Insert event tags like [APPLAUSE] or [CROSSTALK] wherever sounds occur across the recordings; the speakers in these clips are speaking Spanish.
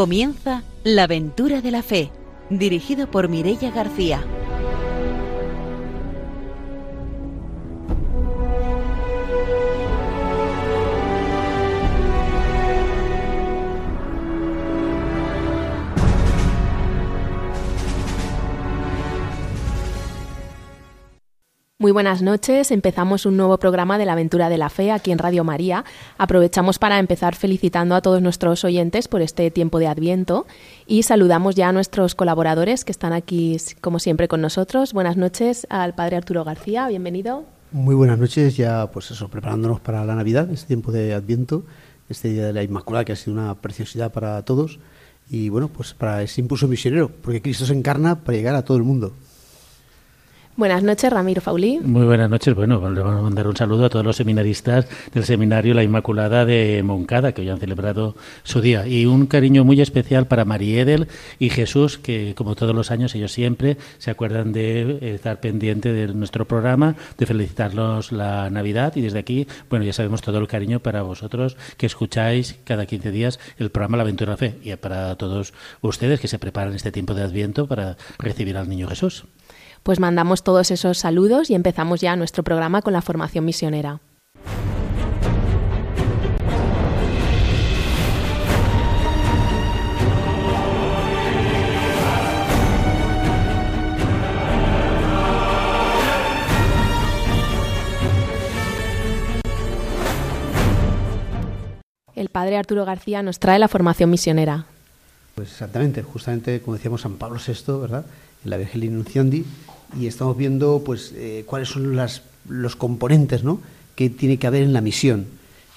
Comienza La aventura de la fe, dirigido por Mirella García. Muy buenas noches. Empezamos un nuevo programa de la aventura de la fe aquí en Radio María. Aprovechamos para empezar felicitando a todos nuestros oyentes por este tiempo de Adviento y saludamos ya a nuestros colaboradores que están aquí como siempre con nosotros. Buenas noches al Padre Arturo García, bienvenido. Muy buenas noches, ya pues eso, preparándonos para la Navidad, este tiempo de Adviento, este día de la Inmaculada que ha sido una preciosidad para todos y bueno, pues para ese impulso misionero, porque Cristo se encarna para llegar a todo el mundo. Buenas noches, Ramiro Faulí. Muy buenas noches. Bueno, le vamos a mandar un saludo a todos los seminaristas del Seminario La Inmaculada de Moncada, que hoy han celebrado su día. Y un cariño muy especial para María Edel y Jesús, que como todos los años ellos siempre se acuerdan de estar pendiente de nuestro programa, de felicitarlos la Navidad. Y desde aquí, bueno, ya sabemos todo el cariño para vosotros que escucháis cada 15 días el programa La Aventura Fe. Y para todos ustedes que se preparan este tiempo de Adviento para recibir al Niño Jesús. Pues mandamos todos esos saludos y empezamos ya nuestro programa con la formación misionera. El padre Arturo García nos trae la formación misionera. Pues exactamente, justamente como decíamos San Pablo VI, ¿verdad? La Evangelii Nunciondi, y estamos viendo pues eh, cuáles son las, los componentes ¿no? que tiene que haber en la misión.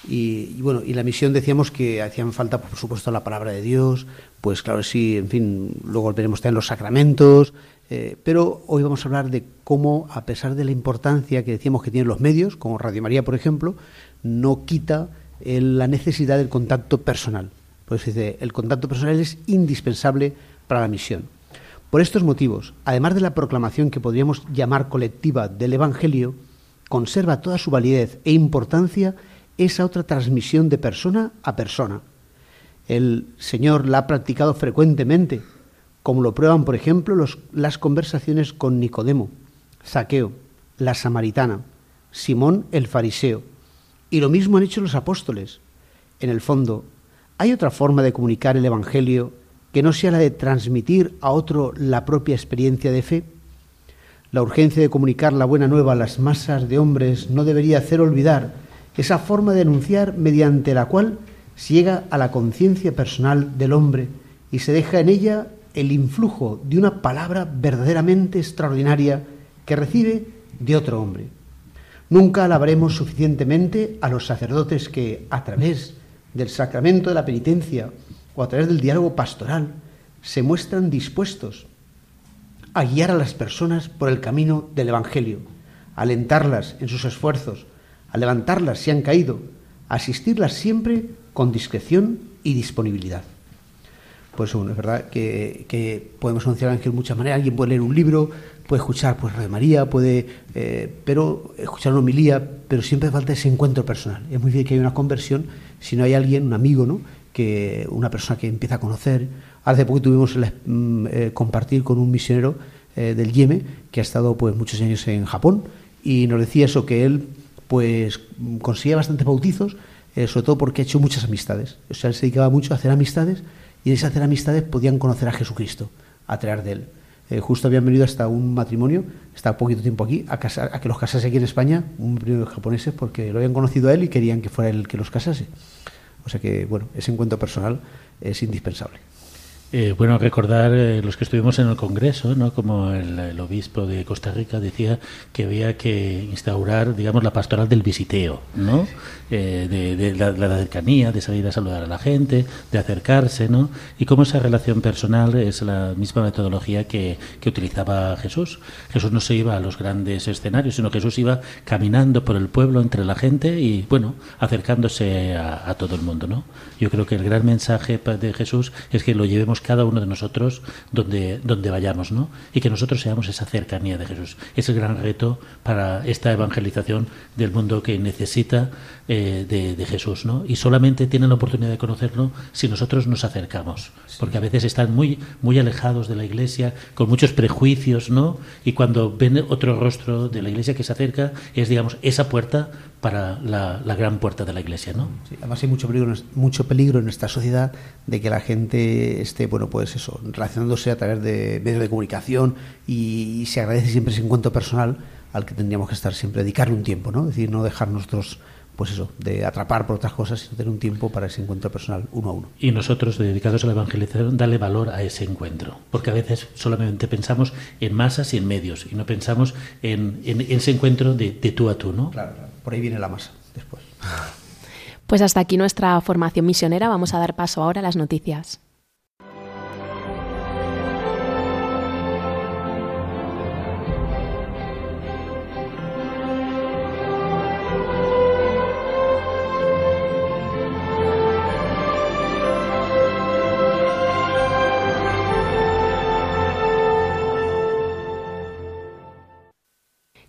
Y, bueno, y la misión decíamos que hacían falta, por supuesto, la palabra de Dios, pues claro, sí, en fin, luego veremos también los sacramentos, eh, pero hoy vamos a hablar de cómo, a pesar de la importancia que decíamos que tienen los medios, como Radio María, por ejemplo, no quita la necesidad del contacto personal. Pues dice, el contacto personal es indispensable para la misión. Por estos motivos, además de la proclamación que podríamos llamar colectiva del Evangelio, conserva toda su validez e importancia esa otra transmisión de persona a persona. El Señor la ha practicado frecuentemente, como lo prueban, por ejemplo, las conversaciones con Nicodemo, Saqueo, la samaritana, Simón el fariseo. Y lo mismo han hecho los apóstoles. En el fondo, ¿hay otra forma de comunicar el Evangelio que no sea la de transmitir a otro la propia experiencia de fe? La urgencia de comunicar la buena nueva a las masas de hombres no debería hacer olvidar esa forma de anunciar mediante la cual se llega a la conciencia personal del hombre y se deja en ella el influjo de una palabra verdaderamente extraordinaria que recibe de otro hombre. Nunca alabaremos suficientemente a los sacerdotes que, a través del sacramento de la penitencia o a través del diálogo pastoral, se muestran dispuestos a guiar a las personas por el camino del Evangelio, a alentarlas en sus esfuerzos, a levantarlas si han caído, a asistirlas siempre con discreción y disponibilidad. Pues bueno, es verdad que, podemos anunciar el Ángel de muchas maneras. Alguien puede leer un libro, puede escuchar pues Radio María, puede, eh, pero escuchar una homilía, pero siempre falta ese encuentro personal. Es muy difícil que haya una conversión si no hay alguien, un amigo, ¿no? Que una persona que empieza a conocer. Hace poco tuvimos el mm, eh, compartir con un misionero eh, del Yemen que ha estado pues muchos años en Japón y nos decía eso que él pues conseguía bastantes bautizos, eh, sobre todo porque ha hecho muchas amistades. O sea, él se dedicaba mucho a hacer amistades y en esas hacer amistades podían conocer a Jesucristo a través de él. justo habían venido hasta un matrimonio, está poquito tiempo aquí, a, a que los casase aquí en España, un matrimonio de japoneses, porque lo habían conocido a él y querían que fuera él el que los casase. O sea que, bueno, ese encuentro personal es indispensable. Eh, bueno, recordar eh, los que estuvimos en el Congreso, ¿no? como el, obispo de Costa Rica decía que había que instaurar, digamos, la pastoral del visiteo, ¿no? Eh, de, la, cercanía, de salir a saludar a la gente, de acercarse, ¿no? Y cómo esa relación personal es la misma metodología que, que utilizaba Jesús. Jesús no se iba a los grandes escenarios, sino Jesús iba caminando por el pueblo entre la gente y, bueno, acercándose a todo el mundo, ¿no? Yo creo que el gran mensaje de Jesús es que lo llevemos cada uno de nosotros donde, donde vayamos, ¿no? Y que nosotros seamos esa cercanía de Jesús. Es el gran reto para esta evangelización del mundo que necesita eh, de, Jesús, ¿no? Y solamente tienen la oportunidad de conocerlo si nosotros nos acercamos, porque a veces están muy, muy alejados de la Iglesia, con muchos prejuicios, ¿no? Y cuando ven otro rostro de la Iglesia que se acerca, es, digamos, esa puerta para la, gran puerta de la Iglesia, ¿no? además hay mucho peligro, mucho peligro en esta sociedad de que la gente esté, bueno, pues eso, relacionándose a través de medios de comunicación y, se agradece siempre ese encuentro personal al que tendríamos que estar siempre, dedicarle un tiempo, ¿no? Es decir, no dejar nosotros pues eso, de atrapar por otras cosas, sino tener un tiempo para ese encuentro personal uno a uno. Y nosotros, dedicados a la evangelización, darle valor a ese encuentro, porque a veces solamente pensamos en masas y en medios, y no pensamos en, ese encuentro de, de, tú a tú, ¿no? Claro, por ahí viene la masa después. Pues hasta aquí nuestra formación misionera, vamos a dar paso ahora a las noticias.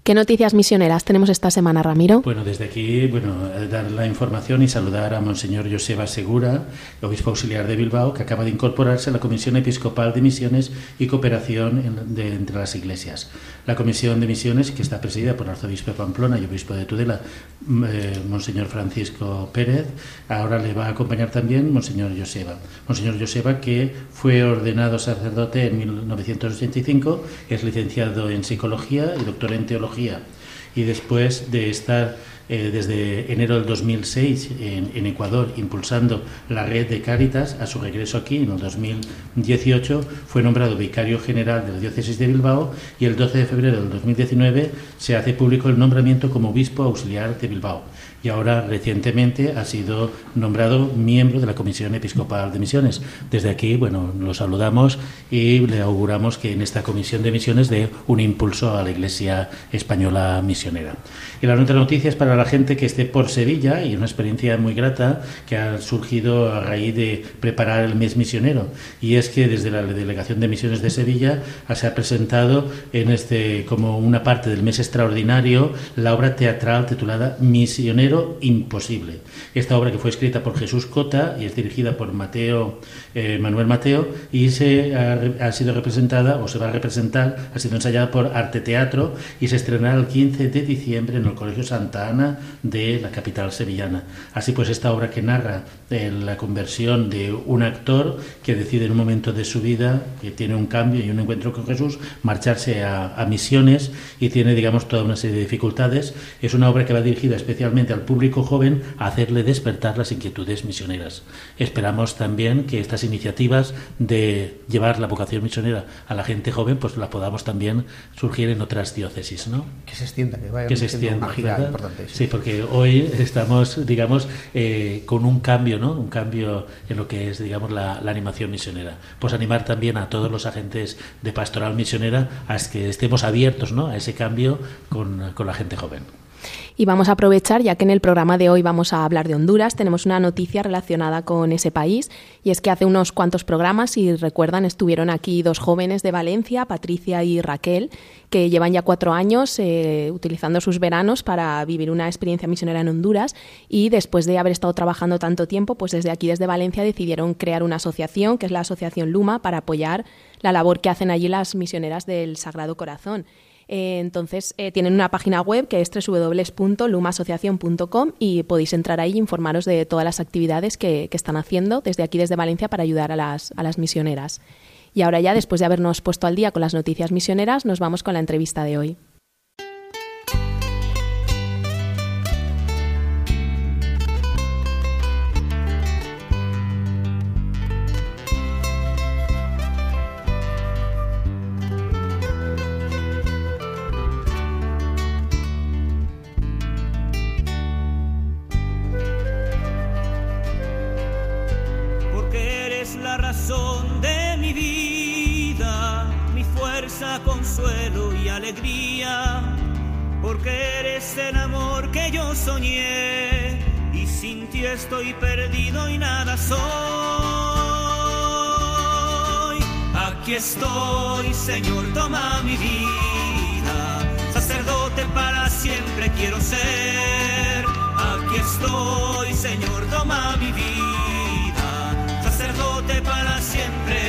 ¿Qué noticias misioneras tenemos esta semana, Ramiro? Bueno, desde aquí, bueno, dar la información y saludar a Monseñor Joseba Segura, obispo auxiliar de Bilbao, que acaba de incorporarse a la Comisión Episcopal de Misiones y Cooperación entre las Iglesias. La Comisión de Misiones, que está presidida por el arzobispo de Pamplona y obispo de Tudela, mm, eh, Monseñor Francisco Pérez, ahora le va a acompañar también Monseñor Joseba. Monseñor Joseba, que fue ordenado sacerdote en 1985, es licenciado en Psicología y doctor en Teología y después de estar eh, desde enero del 2006 en, Ecuador impulsando la red de Cáritas, a su regreso aquí en el 2018 fue nombrado vicario general de la diócesis de Bilbao y el 12 de febrero del 2019 se hace público el nombramiento como obispo auxiliar de Bilbao y ahora recientemente ha sido nombrado miembro de la Comisión Episcopal de Misiones. Desde aquí, bueno, lo saludamos y le auguramos que en esta Comisión de Misiones dé un impulso a la Iglesia española misionera. Y la otra noticia es para la gente que esté por Sevilla y una experiencia muy grata que ha surgido a raíz de preparar el mes misionero y es que desde la Delegación de Misiones de Sevilla se ha presentado en este como una parte del mes extraordinario la obra teatral titulada Misionero imposible. Esta obra que fue escrita por Jesús Cota y es dirigida por Mateo, eh, Manuel Mateo y se ha, sido representada o se va a representar, ha sido ensayada por Arte Teatro y se estrenará el 15 de diciembre en el Colegio Santa Ana de la capital sevillana. Así pues, esta obra que narra eh, la conversión de un actor que decide en un momento de su vida, que tiene un cambio y un encuentro con Jesús, marcharse a, a misiones y tiene, digamos, toda una serie de dificultades. Es una obra que va dirigida especialmente al público joven a hacerle despertar las inquietudes misioneras. Esperamos también que estas iniciativas de llevar la vocación misionera a la gente joven, pues la podamos también surgir en otras diócesis, ¿no? Que se extienda, que vaya que se extienda, importante. Sí. porque hoy estamos, digamos, eh, con un cambio, ¿no? Un cambio en lo que es, digamos, la, la animación misionera. Pues animar también a todos los agentes de pastoral misionera a que estemos abiertos, ¿no? A ese cambio con, con la gente joven. Y vamos a aprovechar, ya que en el programa de hoy vamos a hablar de Honduras, tenemos una noticia relacionada con ese país, y es que hace unos cuantos programas, si recuerdan, estuvieron aquí dos jóvenes de Valencia, Patricia y Raquel, que llevan ya cuatro años eh, utilizando sus veranos para vivir una experiencia misionera en Honduras, y después de haber estado trabajando tanto tiempo, pues desde aquí, desde Valencia, decidieron crear una asociación, que es la Asociación Luma, para apoyar la labor que hacen allí las misioneras del Sagrado Corazón. Eh, entonces, eh, tienen una página web que es www.lumasociación.com y podéis entrar ahí e informaros de todas las actividades que, están haciendo desde aquí, desde Valencia, para ayudar a las, a las misioneras. Y ahora ya, después de habernos puesto al día con las noticias misioneras, nos vamos con la entrevista de hoy. Porque eres el amor que yo soñé y sin ti estoy perdido y nada soy. Aquí estoy, Señor, toma mi vida. Sacerdote para siempre quiero ser. Aquí estoy, Señor, toma mi vida. Para siempre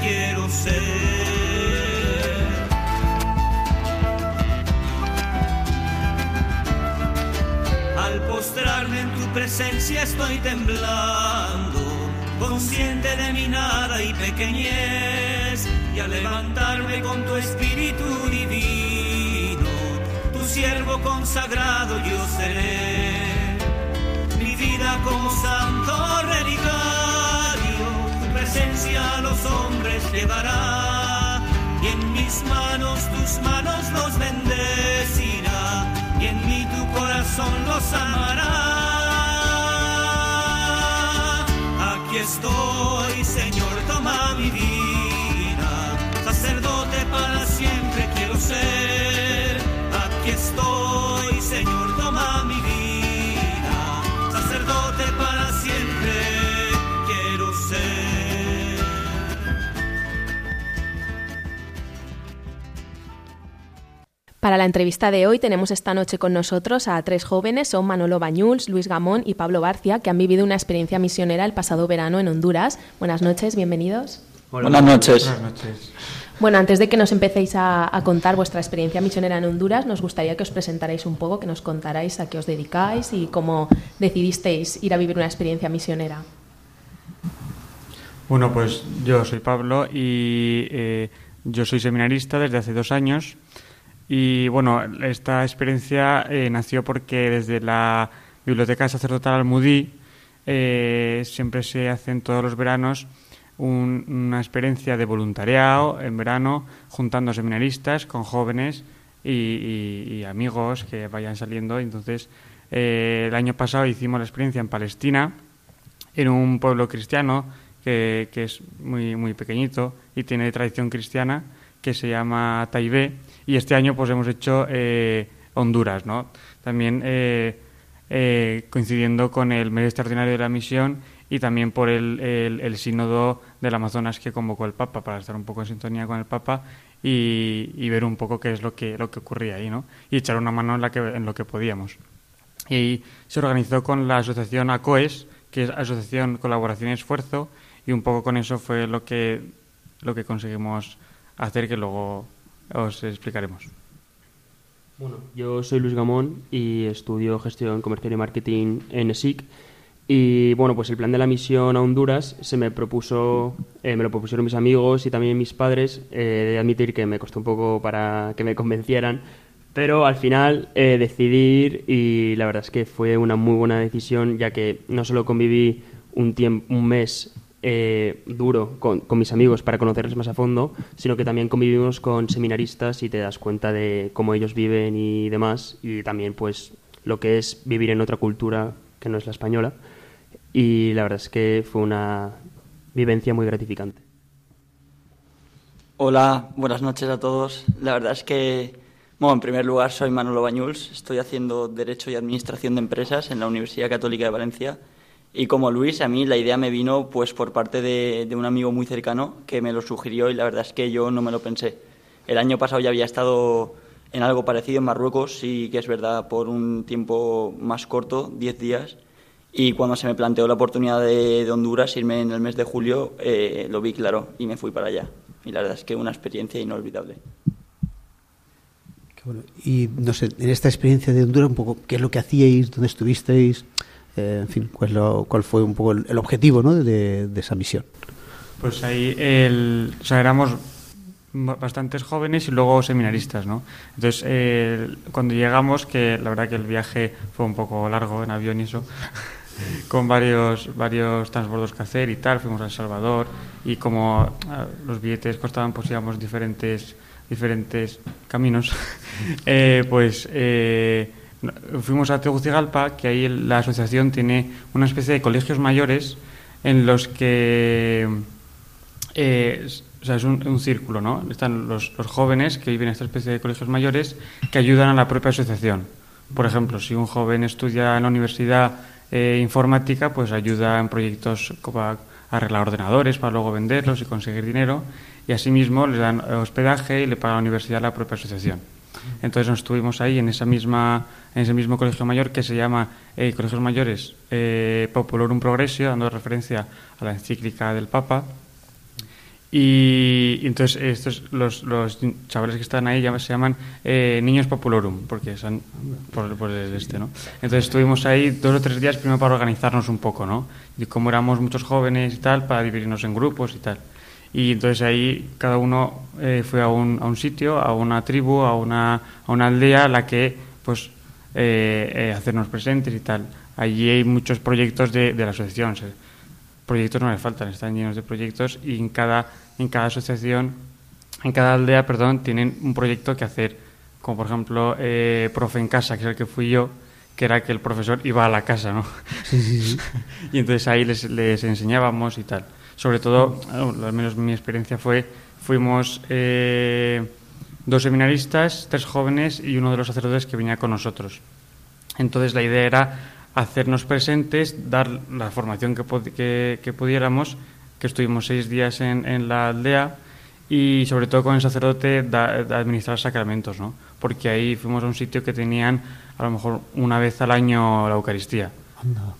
quiero ser. Al postrarme en tu presencia estoy temblando, consciente de mi nada y pequeñez, y al levantarme con tu espíritu divino, tu siervo consagrado yo seré. Mi vida como santo relicario, presencia a los hombres llevará, y en mis manos tus manos los bendecirá y en mí tu corazón los amará. Aquí estoy, Señor, toma mi vida, sacerdote para siempre quiero ser. Para la entrevista de hoy tenemos esta noche con nosotros a tres jóvenes, son Manolo Bañuls, Luis Gamón y Pablo Barcia, que han vivido una experiencia misionera el pasado verano en Honduras. Buenas noches, bienvenidos. Buenas noches. Buenas noches. Bueno, antes de que nos empecéis a, a contar vuestra experiencia misionera en Honduras, nos gustaría que os presentarais un poco, que nos contarais a qué os dedicáis y cómo decidisteis ir a vivir una experiencia misionera. Bueno, pues yo soy Pablo y eh, yo soy seminarista desde hace dos años. Y bueno, esta experiencia eh, nació porque desde la Biblioteca Sacerdotal Almudí eh, siempre se hacen todos los veranos un- una experiencia de voluntariado en verano, juntando seminaristas con jóvenes y, amigos que vayan saliendo. Entonces, eh, el año pasado hicimos la experiencia en Palestina, en un pueblo cristiano que, que es muy, muy pequeñito y tiene tradición cristiana, que se llama Taibé. Y este año pues hemos hecho eh, Honduras, ¿no? También eh, eh, coincidiendo con el mes extraordinario de la misión y también por el, el, el sínodo del Amazonas que convocó el Papa para estar un poco en sintonía con el Papa y, y ver un poco qué es lo que, lo que ocurría ahí, ¿no? Y echar una mano en, la que, en lo que podíamos. Y se organizó con la asociación ACOES, que es Asociación Colaboración y Esfuerzo, y un poco con eso fue lo que, lo que conseguimos hacer, que luego os explicaremos. Bueno, yo soy Luis Gamón y estudio gestión comercial y marketing en ESIC. Y bueno, pues el plan de la misión a Honduras se me propuso, eh, me lo propusieron mis amigos y también mis padres. Eh, de admitir que me costó un poco para que me convencieran, pero al final eh, decidí ir y la verdad es que fue una muy buena decisión, ya que no solo conviví un tiempo, un mes eh, duro con, mis amigos para conocerles más a fondo, sino que también convivimos con seminaristas y te das cuenta de cómo ellos viven y demás, y también pues lo que es vivir en otra cultura que no es la española. Y la verdad es que fue una vivencia muy gratificante. Hola, buenas noches a todos. La verdad es que, bueno, en primer lugar soy Manolo Bañuls, estoy haciendo Derecho y Administración de Empresas en la Universidad Católica de Valencia y como Luis, a mí la idea me vino pues por parte de, de un amigo muy cercano que me lo sugirió y la verdad es que yo no me lo pensé. El año pasado ya había estado en algo parecido en Marruecos, sí que es verdad, por un tiempo más corto, 10 días, y cuando se me planteó la oportunidad de, de Honduras irme en el mes de julio, eh, lo vi claro y me fui para allá. Y la verdad es que una experiencia inolvidable. Qué bueno. Y no sé, en esta experiencia de Honduras, un poco, ¿qué es lo que hacíais? ¿Dónde estuvisteis? Eh, en fin, ¿cuál, es lo- cuál fue un poco el, el objetivo ¿no? de, de esa misión? Pues ahí el, o sea, éramos ba- bastantes jóvenes y luego seminaristas, ¿no? Entonces, cuando llegamos, que la verdad que el viaje fue un poco largo en avión y eso, [LAUGHS] con varios, varios transbordos que hacer y tal, fuimos a El Salvador y como ah, los billetes costaban, pues íbamos diferentes, diferentes caminos, [LAUGHS] eh, pues eh, fuimos a Tegucigalpa, que ahí la asociación tiene una especie de colegios mayores en los que eh, o sea, es un, círculo, ¿no? Están los, jóvenes que viven en esta especie de colegios mayores que ayudan a la propia asociación. Por ejemplo, si un joven estudia en la universidad eh, informática, pues ayuda en proyectos como a arreglar ordenadores para luego venderlos y conseguir dinero. y asimismo les dan hospedaje y le paga la universidad la propia asociación. Entonces nos estuvimos ahí en esa misma en ese mismo colegio mayor que se llama eh, Colegios Mayores eh, Populorum Progressio, dando referencia a la encíclica del Papa. Y, entonces estos los, los chavales que están ahí ya se llaman eh, niños populorum porque son por, por, el este no entonces estuvimos ahí dos o tres días primero para organizarnos un poco no y como éramos muchos jóvenes y tal para dividirnos en grupos y tal y entonces ahí cada uno eh, fue a un, a un sitio a una tribu a una, a una aldea a la que pues eh, eh, hacernos presentes y tal allí hay muchos proyectos de, de la asociación proyectos no le faltan, están llenos de proyectos y en cada, en cada asociación, en cada aldea, perdón, tienen un proyecto que hacer, como por ejemplo eh, Profe en Casa, que es el que fui yo, que era que el profesor iba a la casa, ¿no? Sí, sí, sí. [LAUGHS] y entonces ahí les, les, enseñábamos y tal. Sobre todo, al menos mi experiencia fue, fuimos eh, dos seminaristas, tres jóvenes y uno de los sacerdotes que venía con nosotros. Entonces la idea era hacernos presentes, dar la formación que, que, que pudiéramos, que estuvimos seis días en, en, la aldea y sobre todo con el sacerdote da, da administrar sacramentos, ¿no? porque ahí fuimos a un sitio que tenían a lo mejor una vez al año la Eucaristía.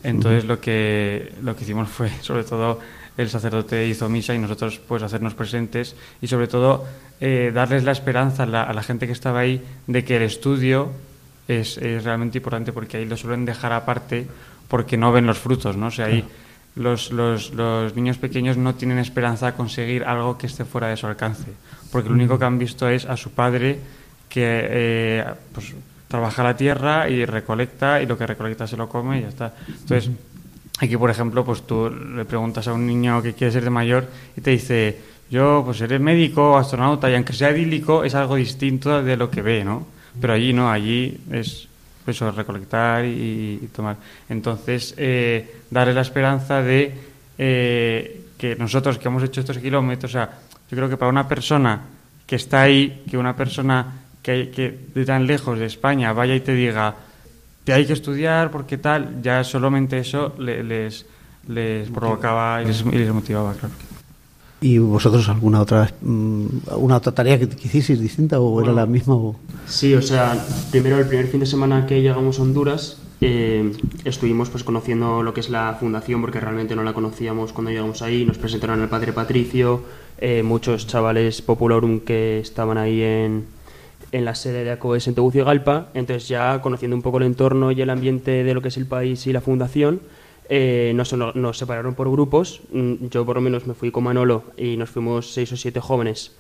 Entonces lo que, lo que hicimos fue [LAUGHS] sobre todo el sacerdote hizo misa y nosotros pues hacernos presentes y sobre todo eh, darles la esperanza a la, a la gente que estaba ahí de que el estudio es, es, realmente importante porque ahí lo suelen dejar aparte porque no ven los frutos, ¿no? O sea, ahí los, los, los, niños pequeños no tienen esperanza de conseguir algo que esté fuera de su alcance, porque lo único que han visto es a su padre que eh, pues, trabaja la tierra y recolecta y lo que recolecta se lo come y ya está. Entonces, aquí, por ejemplo, pues tú le preguntas a un niño que quiere ser de mayor y te dice, yo pues seré médico astronauta y aunque sea idílico es algo distinto de lo que ve, ¿no? pero allí no, allí es eso, recolectar y, y tomar. Entonces, eh, darle la esperanza de eh, que nosotros que hemos hecho estos kilómetros, o sea, yo creo que para una persona que está ahí, que una persona que, que de tan lejos de España vaya y te diga, te hay que estudiar porque tal, ya solamente eso les, les, les provocaba y les, y les motivaba, claro. ¿Y vosotros alguna otra una otra tarea que, que hicieseis distinta o bueno, era la misma? O... Sí, o sea, primero el primer fin de semana que llegamos a Honduras eh, estuvimos pues conociendo lo que es la fundación porque realmente no la conocíamos cuando llegamos ahí, nos presentaron al padre Patricio, eh, muchos chavales popularum que estaban ahí en, en la sede de ACOES en Tegucigalpa, entonces ya conociendo un poco el entorno y el ambiente de lo que es el país y la fundación, eh, nos, nos, separaron por grupos. Mm, yo por lo menos me fui con Manolo y nos fuimos seis o siete jóvenes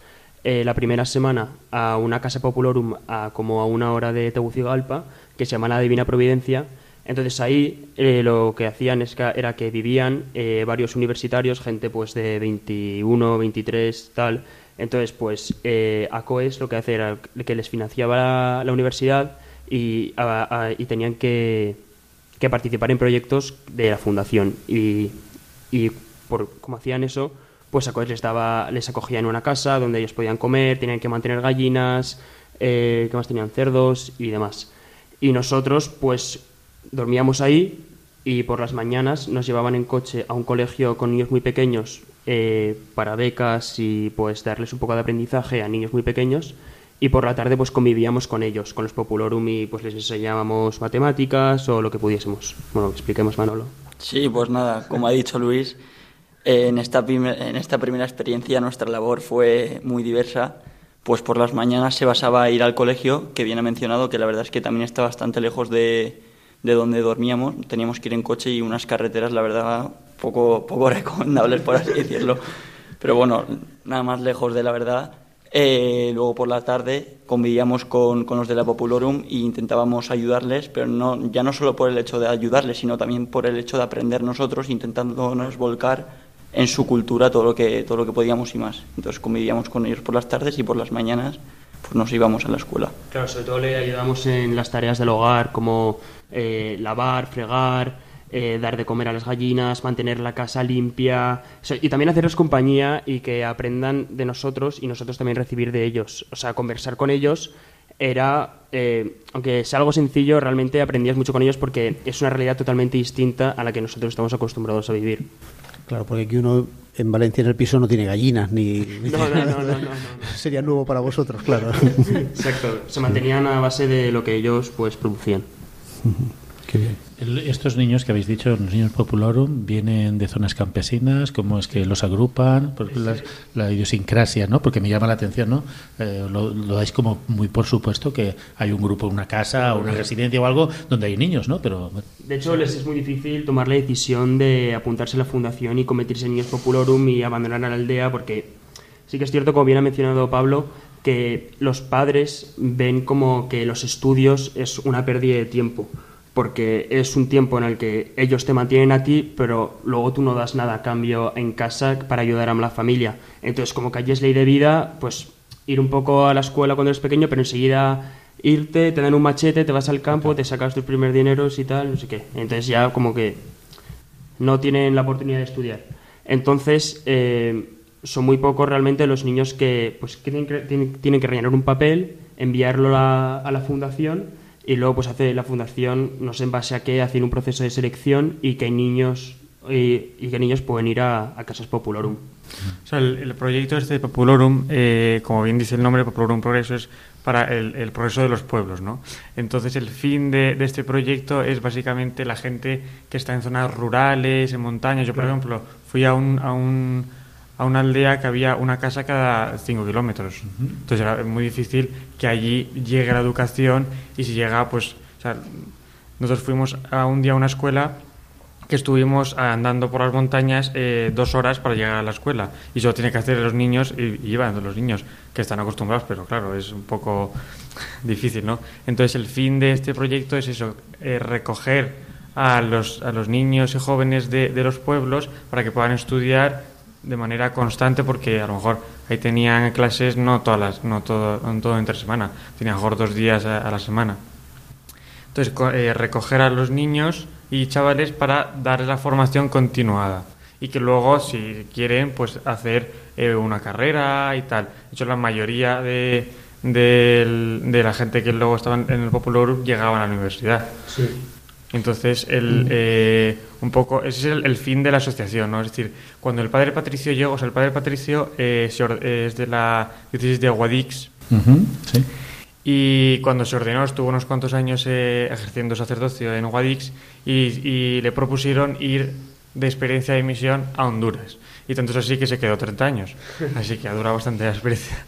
eh, la primera semana a una casa popularum a como a una hora de Tegucigalpa que se llama la Divina Providencia. Entonces ahí eh, lo que hacían es que, era que vivían eh, varios universitarios, gente pues de 21, 23, tal. Entonces pues eh, ACOES lo que hacía era que les financiaba la, universidad y, tenían que participar en proyectos de la fundación. Y, y por como hacían eso pues a les daba les acogía en una casa donde ellos podían comer tenían que mantener gallinas eh, que más tenían cerdos y demás. Y nosotros pues dormíamos ahí y por las mañanas nos llevaban en coche a un colegio con niños muy pequeños eh, para becas y pues darles un poco de aprendizaje a niños muy pequeños y por la tarde pues convivíamos con ellos, con los Populorum y pues les enseñábamos matemáticas o lo que pudiésemos. Bueno, expliquemos Manolo. Sí, pues nada, como ha dicho Luis, en esta, en esta primera experiencia nuestra labor fue muy diversa, pues por las mañanas se basaba a ir al colegio, que bien ha mencionado, que la verdad es que también está bastante lejos de, de donde dormíamos, teníamos que ir en coche y unas carreteras, la verdad, poco, poco [LAUGHS] recomendables, por así decirlo. Pero bueno, nada más lejos de la verdad. Eh, luego por la tarde convivíamos con, con, los de la Populorum e intentábamos ayudarles, pero no, ya no solo por el hecho de ayudarles, sino también por el hecho de aprender nosotros, intentándonos volcar en su cultura todo lo que, todo lo que podíamos y más. Entonces convivíamos con ellos por las tardes y por las mañanas pues nos íbamos a la escuela. Claro, sobre todo le ayudamos en las tareas del hogar, como eh, lavar, fregar, eh, dar de comer a las gallinas, mantener la casa limpia o sea, y también hacerles compañía y que aprendan de nosotros y nosotros también recibir de ellos. O sea, conversar con ellos era, eh, aunque sea algo sencillo, realmente aprendías mucho con ellos porque es una realidad totalmente distinta a la que nosotros estamos acostumbrados a vivir. Claro, porque aquí uno en Valencia en el piso no tiene gallinas ni... No, no, no, no, no, [LAUGHS] Sería nuevo para vosotros, claro. Exacto, se mantenían a base de lo que ellos pues producían. Qué bien. El- estos niños que habéis dicho, los niños popularum, vienen de zonas campesinas, ¿cómo es que los agrupan? Porque la idiosincrasia, ¿no? Porque me llama la atención, ¿no? Eh, lo, lo dais como muy por supuesto que hay un grupo, una casa, una residencia o algo donde hay niños, ¿no? Pero De hecho, les es muy difícil tomar la decisión de apuntarse a la fundación y convertirse en niños populorum y abandonar a la aldea, porque sí que es cierto, como bien ha mencionado Pablo, que los padres ven como que los estudios es una pérdida de tiempo, porque es un tiempo en el que ellos te mantienen a ti, pero luego tú no das nada a cambio en casa para ayudar a la familia. Entonces, como que allí es ley de vida, pues ir un poco a la escuela cuando eres pequeño, pero enseguida irte, te dan un machete, te vas al campo, te sacas tus primeros dineros y tal, no sé qué. Entonces ya como que no tienen la oportunidad de estudiar. Entonces, eh, son muy pocos realmente los niños que, pues, que tienen, que, tienen, que rellenar un papel, enviarlo a, a la fundación y luego pues hace la fundación, no sé en base a qué, hacen un proceso de selección y que hay niños y, y que niños pueden ir a, a casas popularum. O sea, el, el proyecto este de Populorum, eh, como bien dice el nombre, Populorum Progreso es para el, el progreso de los pueblos, ¿no? Entonces, el fin de, de este proyecto es básicamente la gente que está en zonas rurales, en montañas. Yo, por ejemplo, fui a un, a un a una aldea que había una casa cada 5 kilómetros. Entonces era muy difícil que allí llegue la educación y si llega, pues, o sea, nosotros fuimos a un día a una escuela que estuvimos andando por las montañas eh, dos horas para llegar a la escuela. Y eso tiene que hacer los niños y, y iban los niños que están acostumbrados pero claro es un poco [LAUGHS] difícil no entonces el fin de este proyecto es eso eh, recoger a los, a los niños y jóvenes de, de los pueblos para que puedan estudiar de manera constante porque a lo mejor ahí tenían clases no todas las, no todo no todo entre semana tenían a lo mejor dos días a, la semana. Entonces eh, recoger a los niños y chavales para darles la formación continuada y que luego si quieren pues hacer eh, una carrera y tal. De hecho la mayoría de, de la gente que luego estaban en el Popular Group llegaban a la universidad entonces, el, eh, un poco, ese es el, el fin de la asociación, ¿no? Es decir, cuando el padre Patricio llegó, o sea, el padre Patricio eh, es de la diócesis de Guadix, sí. y cuando se ordenó estuvo unos cuantos años eh, ejerciendo sacerdocio en Guadix y, y le propusieron ir de experiencia de misión a Honduras. Y tanto es así que se quedó 30 años. [LAUGHS] Así que ha durado bastante la experiencia.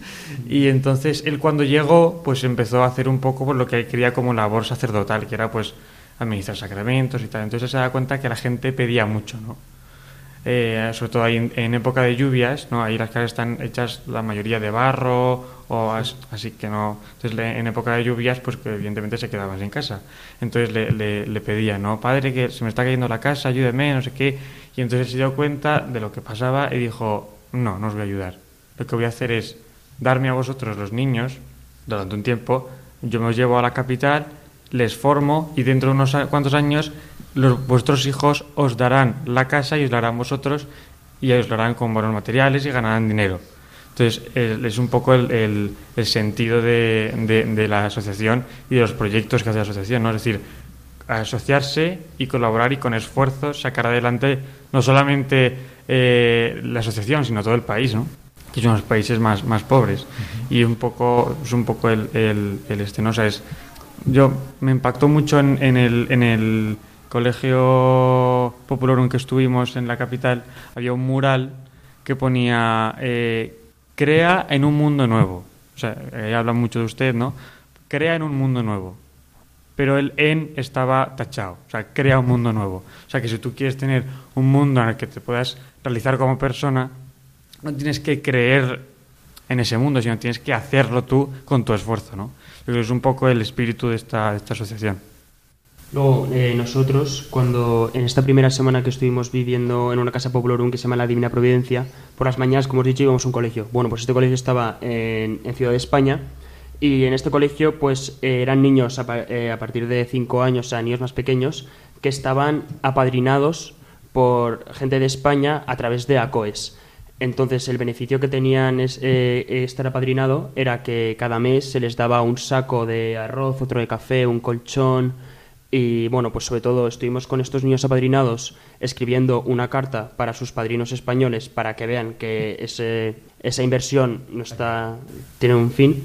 Y entonces él cuando llegó pues empezó a hacer un poco pues, lo que él quería como labor sacerdotal, que era pues administrar sacramentos y tal. Entonces se da cuenta que la gente pedía mucho, ¿no? Eh, sobre todo ahí en, época de lluvias, ¿no? Ahí las casas están hechas la mayoría de barro, o as- así que no. Entonces en época de lluvias, pues evidentemente se quedaban en casa. Entonces le, le, pedía, ¿no? Padre, que se me está cayendo la casa, ayúdeme, no sé qué. Y entonces se dio cuenta de lo que pasaba y dijo, no, no os voy a ayudar. Lo que voy a hacer es darme a vosotros los niños durante un tiempo, yo me os llevo a la capital, les formo y dentro de unos cuantos años los, vuestros hijos os darán la casa y os la harán vosotros y os lo harán con buenos materiales y ganarán dinero. Entonces, es un poco el, el- el sentido de, de- de la asociación y de los proyectos que hace la asociación, ¿no? Es decir, asociarse y colaborar y con esfuerzo sacar adelante no solamente eh, la asociación, sino todo el país, ¿no? que es uno de los países más, más pobres. Y un poco, es un poco el, el, el este, ¿no? O sea, es, yo me impactó mucho en, en, el, en el colegio popular en que estuvimos en la capital, había un mural que ponía eh, crea en un mundo nuevo. O sea, eh, habla mucho de usted, ¿no? Crea en un mundo nuevo. Pero el en estaba tachado. O sea, crea un mundo nuevo. O sea, que si tú quieres tener un mundo en el que te puedas realizar como persona, no tienes que creer en ese mundo, sino tienes que hacerlo tú con tu esfuerzo, ¿no? Que es un poco el espíritu de esta, de esta asociación. Luego, eh, nosotros, cuando en esta primera semana que estuvimos viviendo en una casa popularum que se llama La Divina Providencia, por las mañanas, como os he dicho, íbamos a un colegio. Bueno, pues este colegio estaba en, Ciudad de España y en este colegio pues eh, eran niños a, eh, partir de 5 años, o niños más pequeños, que estaban apadrinados por gente de España a través de ACOES. Entonces, el beneficio que tenían es, eh, estar apadrinado era que cada mes se les daba un saco de arroz, otro de café, un colchón, Y bueno, pues sobre todo estuvimos con estos niños apadrinados escribiendo una carta para sus padrinos españoles para que vean que ese, esa inversión no está, tiene un fin.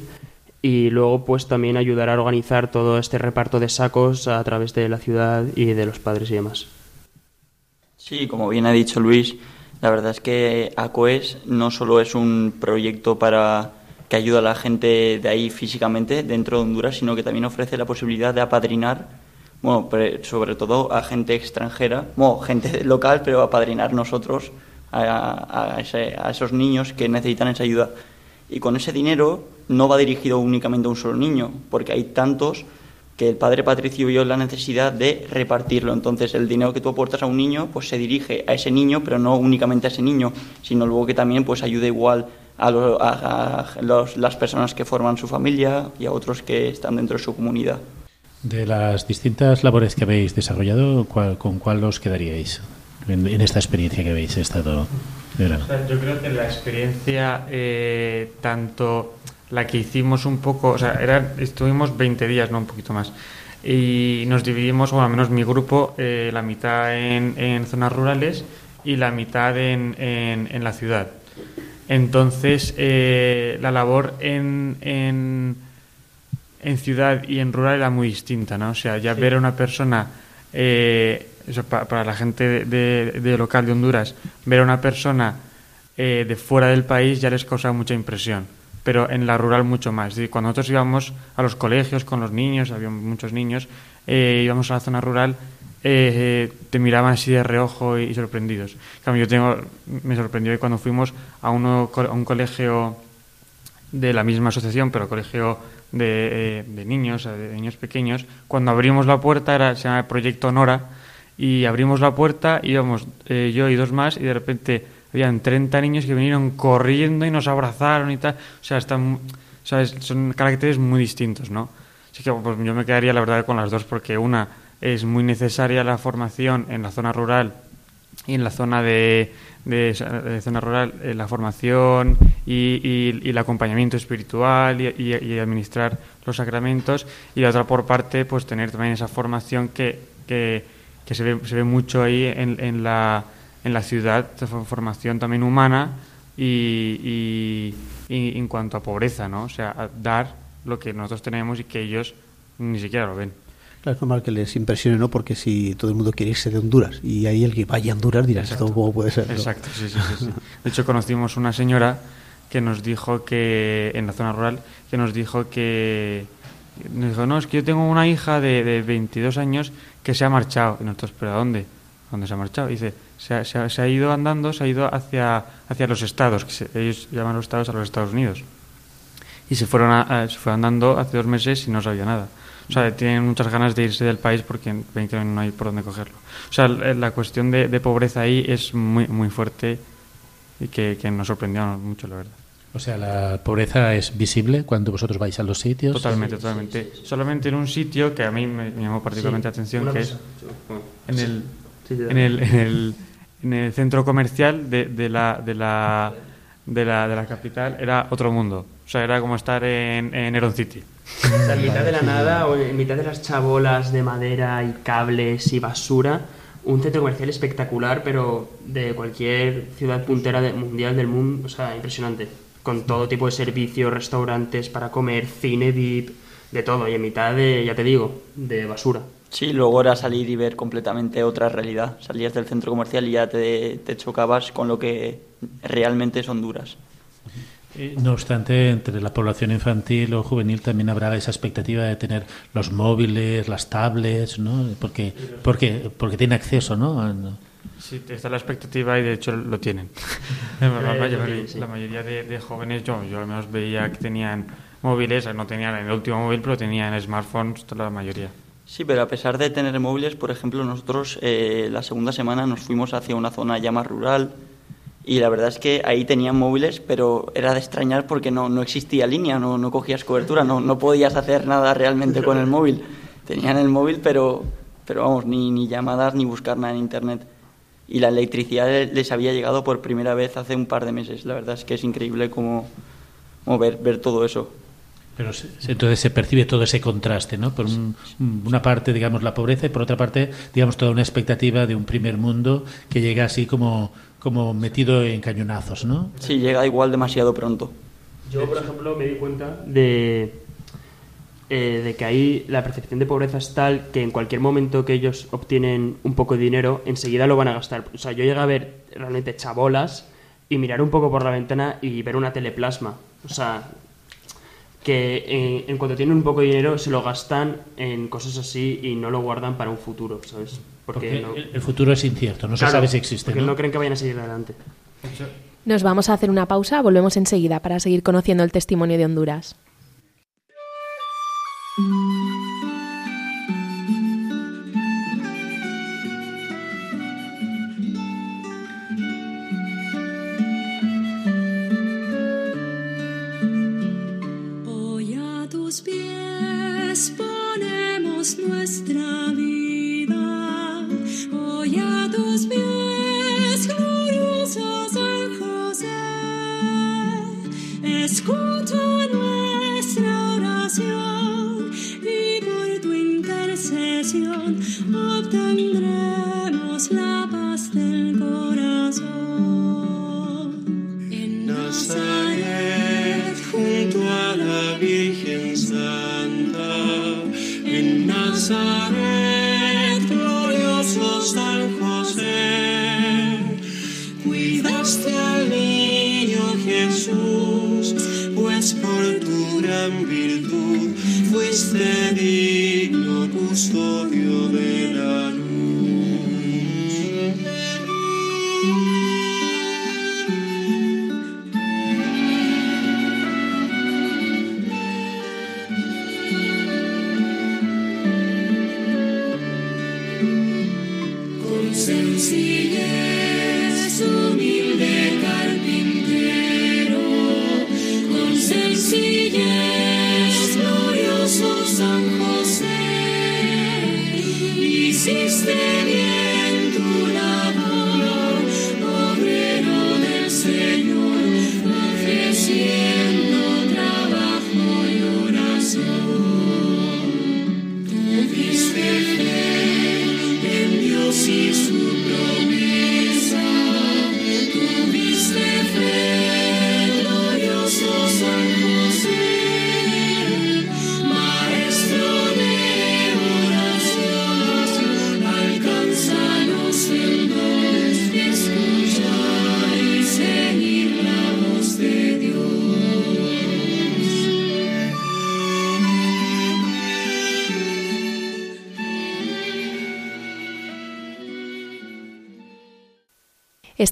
Y luego pues también ayudar a organizar todo este reparto de sacos a través de la ciudad y de los padres y demás. Sí, como bien ha dicho Luis, la verdad es que ACOES no solo es un proyecto para que ayuda a la gente de ahí físicamente dentro de Honduras, sino que también ofrece la posibilidad de apadrinar, bueno, sobre todo a gente extranjera, bueno, gente [LAUGHS] local, pero apadrinar nosotros a, a esos niños que necesitan esa ayuda. Y con ese dinero no va dirigido únicamente a un solo niño, porque hay tantos que el padre Patricio vio la necesidad de repartirlo. Entonces, el dinero que tú aportas a un niño, pues se dirige a ese niño, pero no únicamente a ese niño, sino luego que también pues ayude igual a, las personas que forman su familia y a otros que están dentro de su comunidad. De las distintas labores que habéis desarrollado, ¿con cuál os quedaríais en, esta experiencia que habéis estado? yo creo que la experiencia eh, tanto la que hicimos un poco, o sea, era, estuvimos 20 días, no un poquito más. Y nos dividimos, bueno, al menos mi grupo, eh, la mitad en, zonas rurales y la mitad en, en, la ciudad. Entonces, eh, la labor en, en, ciudad y en rural era muy distinta, ¿no? O sea, ya ver a una persona, eh, para, la gente de, de, local de Honduras, ver a una persona de fuera del país ya les causa mucha impresión pero en la rural mucho más. cuando nosotros íbamos a los colegios con los niños, había muchos niños, eh, íbamos a la zona rural, eh, te miraban así de reojo y, sorprendidos. yo tengo, me sorprendió cuando fuimos a, uno, un colegio de la misma asociación, pero colegio de, eh, niños, de niños pequeños, cuando abrimos la puerta, era, se llama Proyecto Nora, y abrimos la puerta, íbamos yo y dos más, y de repente habían 30 niños que vinieron corriendo y nos abrazaron y tal. O sea, están, ¿sabes? son caracteres muy distintos, ¿no? Así que pues, yo me quedaría, la verdad, con las dos, porque una es muy necesaria la formación en la zona rural y en la zona de, de, zona rural, eh, la formación y, y, el acompañamiento espiritual y, y, administrar los sacramentos. Y la otra, por parte, pues tener también esa formación que, que, que se, ve, se ve mucho ahí en, en la en la ciudad, formación también humana y, en cuanto a pobreza, ¿no? O sea, dar lo que nosotros tenemos y que ellos ni siquiera lo ven. Claro, es normal que les impresione, ¿no? Porque si todo el mundo quiere irse de Honduras y ahí el que vaya a Honduras dirá, ¿esto cómo puede ser? Exacto, sí, sí, sí, De hecho, conocimos una señora que nos dijo que, en la zona rural, que nos dijo que, nos dijo, no, es que yo tengo una hija de, de 22 años que se ha marchado. Y nosotros, ¿pero a dónde? ¿Dónde se ha marchado? Y dice, se ha, ido andando, se ha ido hacia, hacia los estados, que ellos llaman los estados a los Estados Unidos. Y se fueron se fue andando hace dos meses y no sabía nada. O sea, tienen muchas ganas de irse del país porque ven que no hay por dónde cogerlo. O sea, la cuestión de, pobreza ahí es muy, muy fuerte y que, nos sorprendió mucho, la verdad. O sea, la pobreza es visible cuando vosotros vais a los sitios. Totalmente, totalmente. Solamente en un sitio que a mí me, llamó particularmente la atención, que es en el, en el, en el, en el centro comercial de, de, la, de, la, de, la, de la capital era otro mundo. O sea, era como estar en, en Heron City. en mitad de la nada, o en mitad de las chabolas de madera y cables y basura, un centro comercial espectacular, pero de cualquier ciudad puntera mundial del mundo, o sea, impresionante. Con todo tipo de servicios, restaurantes para comer, cine VIP, de todo. Y en mitad de, ya te digo, de basura. Sí, luego era salir y ver completamente otra realidad. Salías del centro comercial y ya te, chocabas con lo que realmente son duras. No obstante, entre la población infantil o juvenil también habrá esa expectativa de tener los móviles, las tablets, ¿no? Porque, porque, porque tiene acceso, ¿no? Sí, está la expectativa y de hecho lo tienen. [LAUGHS] la, mayoría, de, jóvenes, yo, yo al menos veía que tenían móviles, no tenían el último móvil, pero tenían smartphones, la mayoría. Sí, pero a pesar de tener móviles, por ejemplo, nosotros eh, la segunda semana nos fuimos hacia una zona ya más rural y la verdad es que ahí tenían móviles, pero era de extrañar porque no, no existía línea, no, no cogías cobertura, no, no podías hacer nada realmente con el móvil. Tenían el móvil, pero, pero vamos, ni, ni llamadas ni buscar nada en Internet. Y la electricidad les había llegado por primera vez hace un par de meses. La verdad es que es increíble cómo, cómo ver, ver todo eso. Pero entonces se percibe todo ese contraste, ¿no? Por una parte, digamos, la pobreza y por otra parte, digamos, toda una expectativa de un primer mundo que llega así como, como metido en cañonazos, ¿no? Sí, llega igual demasiado pronto. Yo, por ejemplo, me di cuenta de, eh, de que ahí la percepción de pobreza es tal que en cualquier momento que ellos obtienen un poco de dinero, enseguida lo van a gastar. O sea, yo llegué a ver realmente chabolas y mirar un poco por la ventana y ver una teleplasma. O sea, que en, cuanto tienen un poco de dinero se lo gastan en cosas así y no lo guardan para un futuro, ¿sabes? Porque, el futuro es incierto, no se sabe si existe. Porque ¿no? creen que vayan a seguir adelante. Nos vamos a hacer una pausa, volvemos enseguida para seguir conociendo el testimonio de Honduras.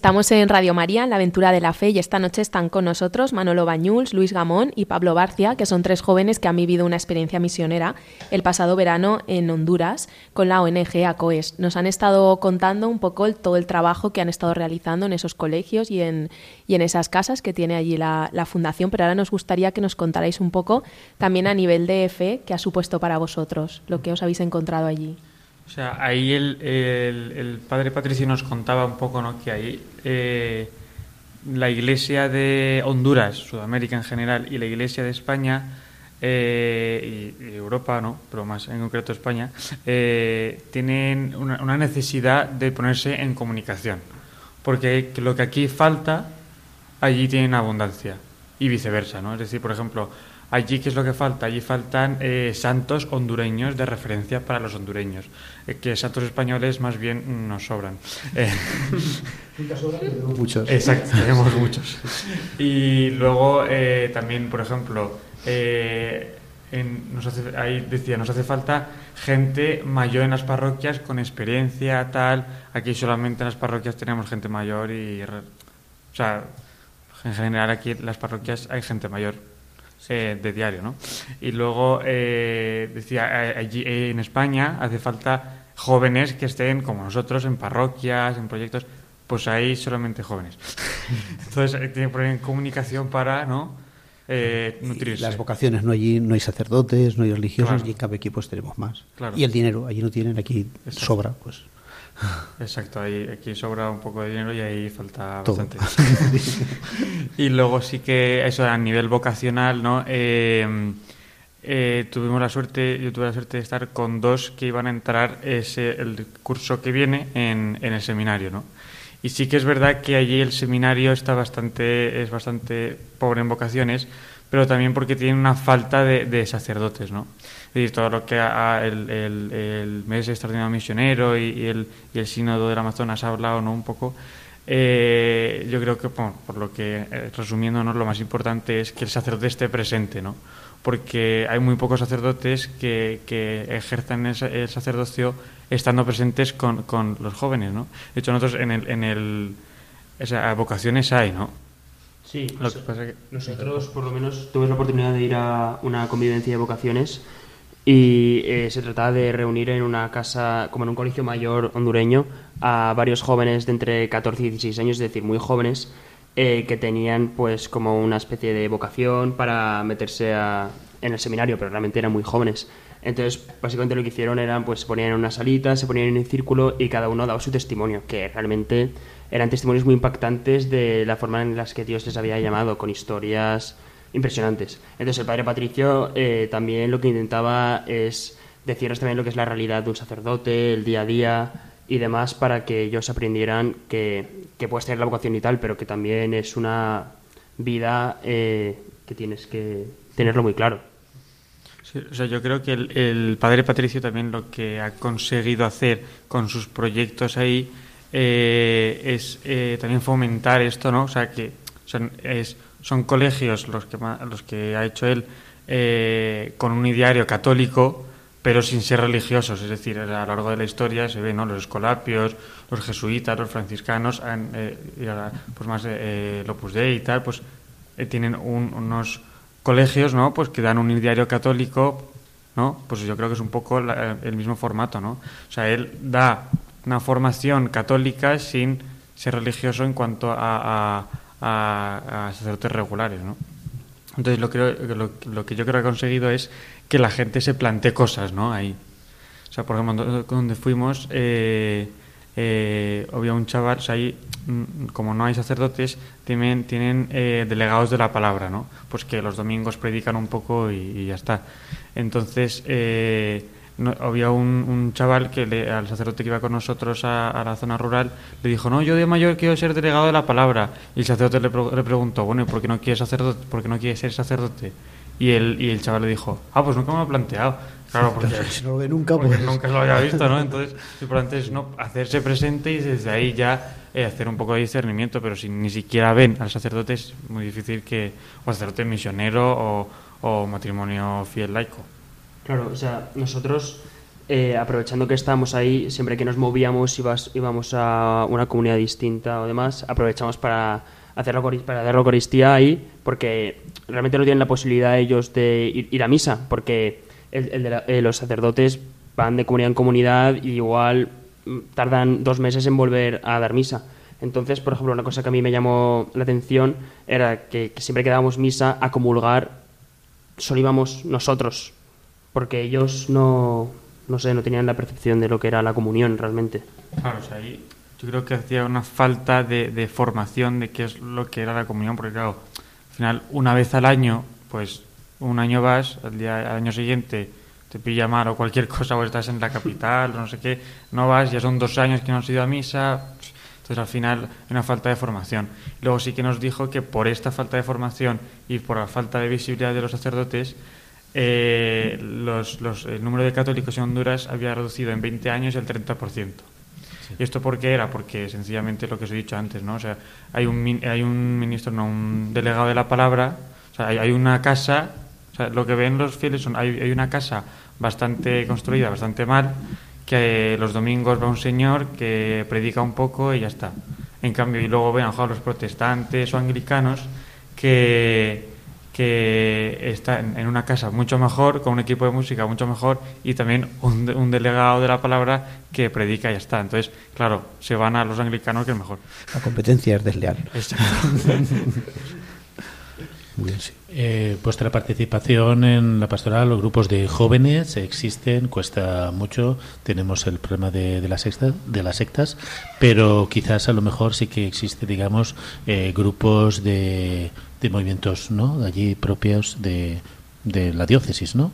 Estamos en Radio María, en la aventura de la fe, y esta noche están con nosotros Manolo Bañuls, Luis Gamón y Pablo Barcia, que son tres jóvenes que han vivido una experiencia misionera el pasado verano en Honduras con la ONG ACOES. Nos han estado contando un poco todo el trabajo que han estado realizando en esos colegios y en, y en esas casas que tiene allí la, la fundación, pero ahora nos gustaría que nos contarais un poco también a nivel de fe qué ha supuesto para vosotros, lo que os habéis encontrado allí. O sea, ahí el, el, padre Patricio nos contaba un poco ¿no? que ahí eh, la iglesia de Honduras, Sudamérica en general, y la iglesia de España eh, y, Europa, ¿no? pero más en concreto España, eh, tienen una, una, necesidad de ponerse en comunicación. Porque lo que aquí falta, allí tienen abundancia. Y viceversa, ¿no? Es decir, por ejemplo, Allí, ¿qué es lo que falta? Allí faltan eh, santos hondureños de referencia para los hondureños. Eh, que santos españoles más bien nos sobran. [LAUGHS] Eh, muchos. Exacto, [LAUGHS] tenemos muchos. Y luego también, por ejemplo, nos hace, ahí decía, nos hace falta gente mayor en las parroquias con experiencia, tal. Aquí solamente en las parroquias tenemos gente mayor y... O sea, en general aquí en las parroquias hay gente mayor eh, de diario, ¿no? Y luego eh, decía, eh, allí en España hace falta jóvenes que estén como nosotros en parroquias, en proyectos, pues hay solamente jóvenes. [LAUGHS] Entonces tiene que poner en comunicación para, ¿no? nutrirse. Las vocaciones, no allí no hay sacerdotes, no hay religiosos y en cada equipo tenemos más. Y el dinero, allí no tienen, aquí sobra, pues Exacto, ahí, aquí sobra un poco de dinero y ahí falta Todo. bastante. [LAUGHS] y luego sí que eso a nivel vocacional, ¿no? Eh, eh, tuvimos la suerte, yo tuve la suerte de estar con dos que iban a entrar ese, el curso que viene en, en el seminario, ¿no? Y sí que es verdad que allí el seminario está bastante, es bastante pobre en vocaciones, pero también porque tiene una falta de, de sacerdotes, ¿no? Es decir, todo lo que el, el, el mes extraordinario misionero y, y el, y el sínodo del Amazonas ha hablado, ¿no? Un poco. Eh, yo creo que, bueno, por lo que, eh, resumiéndonos, lo más importante es que el sacerdote esté presente, ¿no? Porque hay muy pocos sacerdotes que, que ejerzan el, el sacerdocio estando presentes con, con los jóvenes, ¿no? De hecho, nosotros en el... En el o sea, vocaciones hay, ¿no? Sí, Lo que pasa que... Nosotros, por lo menos, tuve la oportunidad de ir a una convivencia de vocaciones y eh, se trataba de reunir en una casa, como en un colegio mayor hondureño, a varios jóvenes de entre 14 y 16 años, es decir, muy jóvenes, eh, que tenían pues como una especie de vocación para meterse a- en el seminario, pero realmente eran muy jóvenes. Entonces, básicamente lo que hicieron era, pues se ponían en una salita, se ponían en un círculo y cada uno daba su testimonio, que realmente eran testimonios muy impactantes de la forma en las que Dios les había llamado, con historias impresionantes. Entonces, el padre Patricio eh, también lo que intentaba es decirles también lo que es la realidad de un sacerdote, el día a día y demás, para que ellos aprendieran que, que puedes tener la vocación y tal, pero que también es una vida eh, que tienes que tenerlo muy claro. Sí, o sea, yo creo que el, el padre Patricio también lo que ha conseguido hacer con sus proyectos ahí eh, es eh, también fomentar esto, ¿no? O sea, que son, es, son colegios los que, los que ha hecho él eh, con un ideario católico, pero sin ser religiosos. Es decir, a lo largo de la historia se ven ¿no? los escolapios, los jesuitas, los franciscanos, han, eh, y ahora pues más el Opus Dei y tal, pues tienen un- unos colegios, ¿no? Pues que dan un ideario católico, ¿no? Pues yo creo que es un poco la- el mismo formato, ¿no? O sea, él da una formación católica sin ser religioso en cuanto a, a- a- a sacerdotes regulares, ¿no? Entonces lo, creo, lo, lo que yo creo que ha conseguido es que la gente se plantee cosas, ¿no? Ahí. O sea, por ejemplo, do- donde fuimos, eh, eh, había un chaval, o sea, ahí, mm, como no hay sacerdotes, tienen, tienen eh, delegados de la palabra, ¿no? Pues que los domingos predican un poco y, y ya está. Entonces, eh, no- había un, un chaval que le- al sacerdote que iba con nosotros a, a la zona rural le dijo, no, yo de mayor quiero ser delegado de la palabra. Y el sacerdote le, pro- le preguntó, bueno, ¿y por qué no quieres sacerdote? ¿Por qué no quieres ser sacerdote? Y el, y el chaval le dijo, ah, pues nunca me lo he planteado. Claro, porque, Si no lo ve [LAUGHS] nunca, porque pues... nunca lo había visto, ¿no? Entonces, lo importante es no hacerse presente y desde ahí ya eh, hacer un poco de discernimiento, pero si ni siquiera ven al sacerdote es muy difícil que, o sacerdote misionero o, o matrimonio fiel laico. Claro, o sea, nosotros, eh, aprovechando que estábamos ahí, siempre que nos movíamos, ibas- íbamos a una comunidad distinta o demás, aprovechamos para hacer para dar la Eucaristía ahí, porque realmente no tienen la posibilidad ellos de ir, ir a misa, porque el- el de la- eh, los sacerdotes van de comunidad en comunidad y igual mm, tardan dos meses en volver a dar misa. Entonces, por ejemplo, una cosa que a mí me llamó la atención era que, que siempre que dábamos misa a comulgar solo íbamos nosotros, porque ellos no, no sé, no tenían la percepción de lo que era la comunión realmente. Claro, o yo creo que hacía una falta de, formación de qué es lo que era la comunión, porque claro, al final, una vez al año, pues un año vas, al, día, al año siguiente te pilla mal o cualquier [LAUGHS] cosa, o estás en la capital, o no sé qué, no vas, ya son dos años que no has ido a misa, entonces al final una falta de formación. Luego sí que nos dijo que por esta falta de formación y por la falta de visibilidad de los sacerdotes, eh, los, los- el número de católicos en Honduras había reducido en 20 años el 30%. ¿Y esto por qué era? Porque sencillamente lo que os he dicho antes, ¿no? O sea, hay un, hay un ministro, no, un delegado de la palabra, o sea, hay, hay una casa, o sea, lo que ven los fieles son, hay, hay una casa bastante construida, bastante mal, que los domingos va un señor que predica un poco y ya está. En cambio, y luego ven a los protestantes o anglicanos que, que están en una casa mucho mejor, con un equipo de música mucho mejor y también un, de- un delegado de la palabra que predica y ya está. Entonces, claro, se van a los anglicanos que es mejor. La competencia es desleal. [LAUGHS] Eh, vuestra participación en la pastoral, los grupos de jóvenes existen, cuesta mucho. Tenemos el problema de, de, las, sectas, de las sectas, pero quizás a lo mejor sí que existe, digamos, eh, grupos de, de movimientos, ¿no? Allí propios de, de la diócesis, ¿no?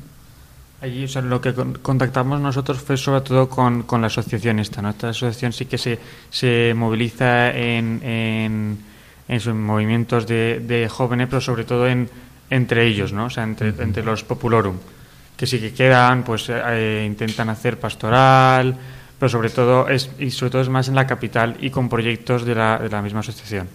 Allí, o sea, lo que contactamos nosotros fue sobre todo con, con la asociación esta, ¿no? Esta asociación sí que se, se moviliza en, en, en sus movimientos de, de, jóvenes, pero sobre todo en, entre ellos, ¿no? O sea, entre, entre los populorum, que sí que quedan, pues eh, intentan hacer pastoral, pero sobre todo es, y sobre todo es más en la capital y con proyectos de la, de la misma asociación.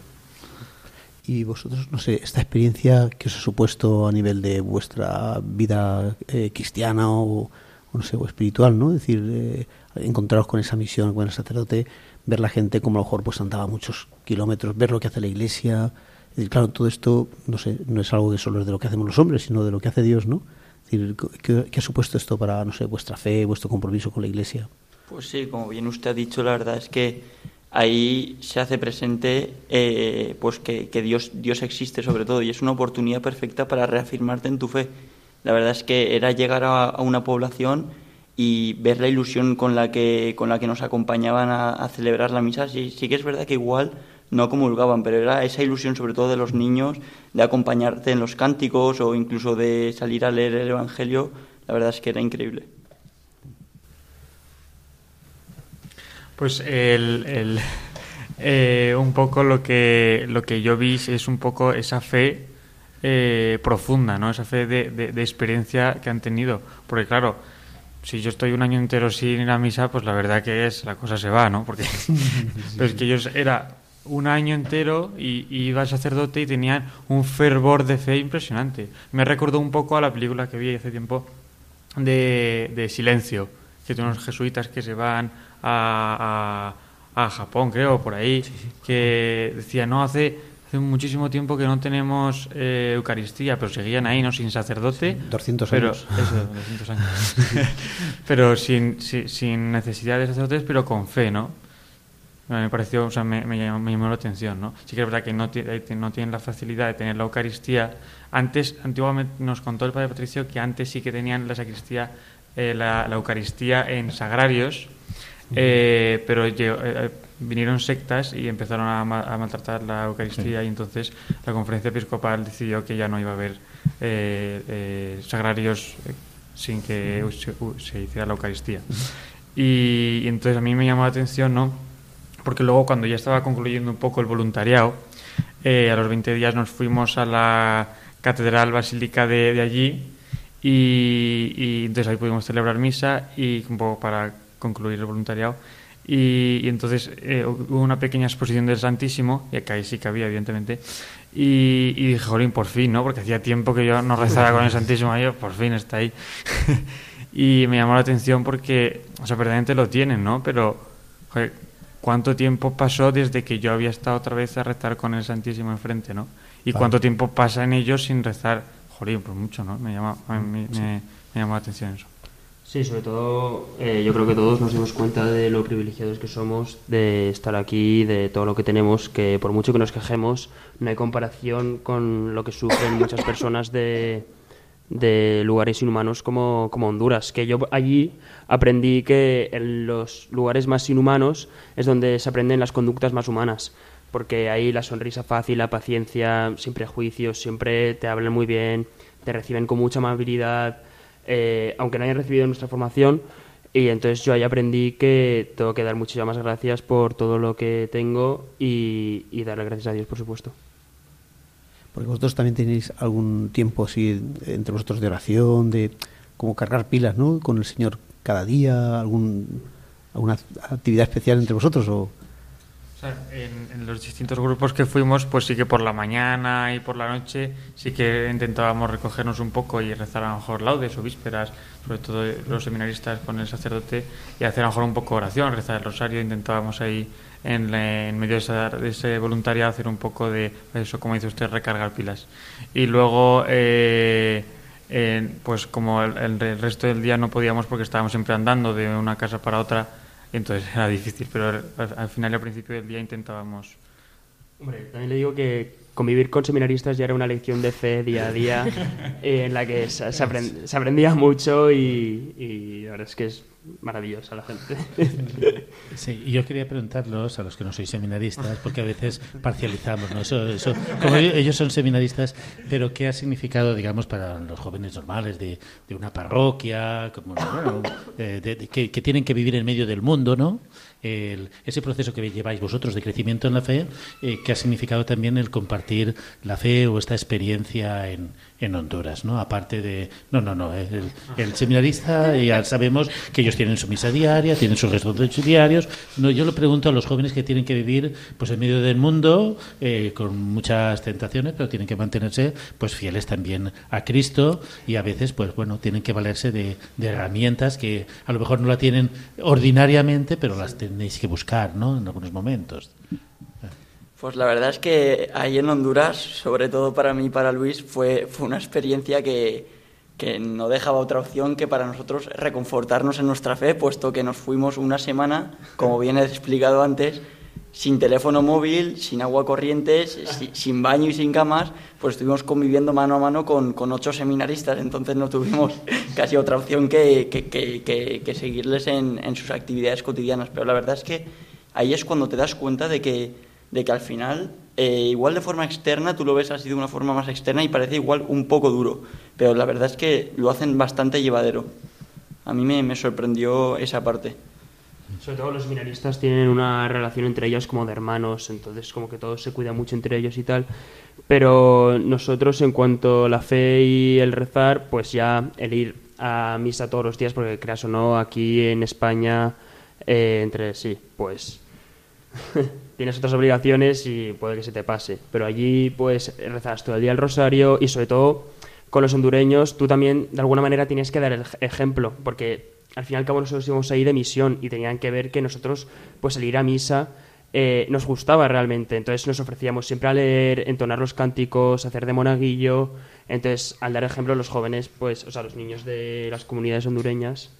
Y vosotros, no sé, esta experiencia que os ha supuesto a nivel de vuestra vida eh, cristiana o, no sé, o espiritual, ¿no? Es decir, eh, encontraros con esa misión, con el sacerdote, ver la gente como a lo mejor pues andaba muchos kilómetros, ver lo que hace la iglesia. Es decir, claro, todo esto, no sé, no es algo que solo es de lo que hacemos los hombres, sino de lo que hace Dios, ¿no? Es decir, ¿qué, ¿qué ha supuesto esto para, no sé, vuestra fe, vuestro compromiso con la iglesia? Pues sí, como bien usted ha dicho, la verdad es que ahí se hace presente eh, pues que, que, Dios, Dios existe sobre todo y es una oportunidad perfecta para reafirmarte en tu fe. La verdad es que era llegar a, una población y ver la ilusión con la que, con la que nos acompañaban a, a celebrar la misa. Sí, sí, que es verdad que igual no comulgaban, pero era esa ilusión sobre todo de los niños de acompañarte en los cánticos o incluso de salir a leer el Evangelio. La verdad es que era increíble. Pues el, el [LAUGHS] eh, un poco lo que, lo que yo vi es un poco esa fe eh, profunda, ¿no? Esa fe de, de, de, experiencia que han tenido. Porque claro, si yo estoy un año entero sin ir a misa, pues la verdad que es, la cosa se va, ¿no? Porque [LAUGHS] [LAUGHS] pero es que ellos era un año entero y, y iba sacerdote y tenían un fervor de fe impresionante. Me recordó un poco a la película que vi hace tiempo de, de Silencio, que tiene unos jesuitas que se van a, a, a Japón, creo, por ahí, sí, sí. que decía, no, hace, hace muchísimo tiempo que no tenemos eh, Eucaristía, pero seguían ahí, ¿no? Sin sacerdote. Sí, 200 pero, años. Eso, 200 años. [LAUGHS] pero sin, sin, sin, necesidad de sacerdotes, pero con fe, ¿no? Me pareció, o sea, me, me, llamó, me llamó la atención, ¿no? Sí que es verdad que no, no tienen la facilidad de tener la Eucaristía. Antes, antiguamente nos contó el Padre Patricio que antes sí que tenían la sacristía, eh, la, la Eucaristía en sagrarios, eh, pero eh, vinieron sectas y empezaron a, ma a maltratar la Eucaristía sí. y entonces la conferencia episcopal decidió que ya no iba a haber eh, eh sagrarios sin que se, se, hiciera la Eucaristía. Y, y, entonces a mí me llamó la atención, ¿no? Porque luego cuando ya estaba concluyendo un poco el voluntariado, eh, a los 20 días nos fuimos a la Catedral Basílica de, de allí y, y entonces ahí pudimos celebrar misa y un poco para concluir el voluntariado. Y, y entonces eh, hubo una pequeña exposición del Santísimo, y acá ahí sí que había, evidentemente. Y, y dije, jolín, por fin, ¿no? Porque hacía tiempo que yo no rezara con el Santísimo, y yo, por fin está ahí. [LAUGHS] y me llamó la atención porque, o sea, verdaderamente lo tienen, ¿no? Pero, joder, ¿cuánto tiempo pasó desde que yo había estado otra vez a rezar con el Santísimo enfrente, ¿no? Y cuánto tiempo pasa en ellos sin rezar, jolín, pues mucho, ¿no? Me llama, sí. me, me llamó la atención eso. Sí, sobre todo eh, yo creo que todos nos dimos cuenta de lo privilegiados que somos de estar aquí, de todo lo que tenemos, que por mucho que nos quejemos, no hay comparación con lo que sufren muchas personas de, de lugares inhumanos como, como Honduras. Que yo allí aprendí que en los lugares más inhumanos es donde se aprenden las conductas más humanas porque ahí la sonrisa fácil, la paciencia, sin prejuicios, siempre te hablan muy bien, te reciben con mucha amabilidad, eh, aunque no hayan recibido nuestra formación. Y entonces yo ahí aprendí que tengo que dar muchísimas gracias por todo lo que tengo y, darle gracias a Dios, por supuesto. Porque vosotros también tenéis algún tiempo así entre vosotros de oración, de como cargar pilas, ¿no? Con el Señor cada día, algún, alguna actividad especial entre vosotros o en, los distintos grupos que fuimos, pues sí que por la mañana y por la noche sí que intentábamos recogernos un poco y rezar a lo mejor laudes o vísperas, sobre todo los seminaristas con el sacerdote, y hacer a lo mejor un poco oración, rezar el rosario, intentábamos ahí en, en medio de, esa, de, ese voluntariado hacer un poco de eso, como dice usted, recargar pilas. Y luego... Eh, eh, pues como el resto del día no podíamos porque estábamos siempre andando de una casa para otra, entonces era difícil, pero al, al final y al principio del día intentábamos. Hombre, también le digo que convivir con seminaristas ya era una lección de fe día a día [LAUGHS] en la que se, aprendía mucho y, y la verdad es que es maravillosa la gente. [LAUGHS] Sí, y yo quería preguntarlos a los que no sois seminaristas, porque a veces parcializamos, ¿no? Eso, eso, como ellos son seminaristas, pero ¿qué ha significado, digamos, para los jóvenes normales de, de una parroquia, como, bueno, que, que, tienen que vivir en medio del mundo, ¿no? El, ese proceso que lleváis vosotros de crecimiento en la fe, eh, ¿qué ha significado también el compartir la fe o esta experiencia en, en Honduras, ¿no? Aparte de... No, no, no. El, seminarista, ya sabemos que ellos tienen su misa diaria, tienen sus restos diarios. No, yo lo pregunto a los jóvenes que tienen que vivir pues en medio del mundo, eh, con muchas tentaciones, pero tienen que mantenerse pues fieles también a Cristo y a veces, pues bueno, tienen que valerse de, de herramientas que a lo mejor no la tienen ordinariamente, pero las tenéis que buscar, ¿no? En algunos momentos. Pues la verdad es que ahí en Honduras, sobre todo para mí y para Luis, fue, fue una experiencia que, que no dejaba otra opción que para nosotros reconfortarnos en nuestra fe, puesto que nos fuimos una semana, como bien he explicado antes, sin teléfono móvil, sin agua corriente, sin baño y sin camas, pues estuvimos conviviendo mano a mano con, con ocho seminaristas, entonces no tuvimos [LAUGHS] casi otra opción que, que, que, que seguirles en, en, sus actividades cotidianas. Pero la verdad es que ahí es cuando te das cuenta de que de que al final, eh, igual de forma externa, tú lo ves así de una forma más externa y parece igual un poco duro, pero la verdad es que lo hacen bastante llevadero. A mí me, sorprendió esa parte. Sobre todo los seminaristas tienen una relación entre ellos como de hermanos, entonces como que todo se cuida mucho entre ellos y tal. Pero nosotros en cuanto a la fe y el rezar, pues ya el ir a misa todos los días, porque creas o no, aquí en España, eh, entre sí, pues [LAUGHS] tienes otras obligaciones y puede que se te pase. Pero allí, pues, rezas todo el día el rosario y, sobre todo, con los hondureños, tú también, de alguna manera, tienes que dar el ejemplo, porque al fin y al cabo nosotros íbamos ahí de misión y tenían que ver que nosotros, pues, al ir a misa, eh, nos gustaba realmente. Entonces nos ofrecíamos siempre a leer, entonar los cánticos, hacer de monaguillo. Entonces, al dar ejemplo, los jóvenes, pues, o sea, los niños de las comunidades hondureñas.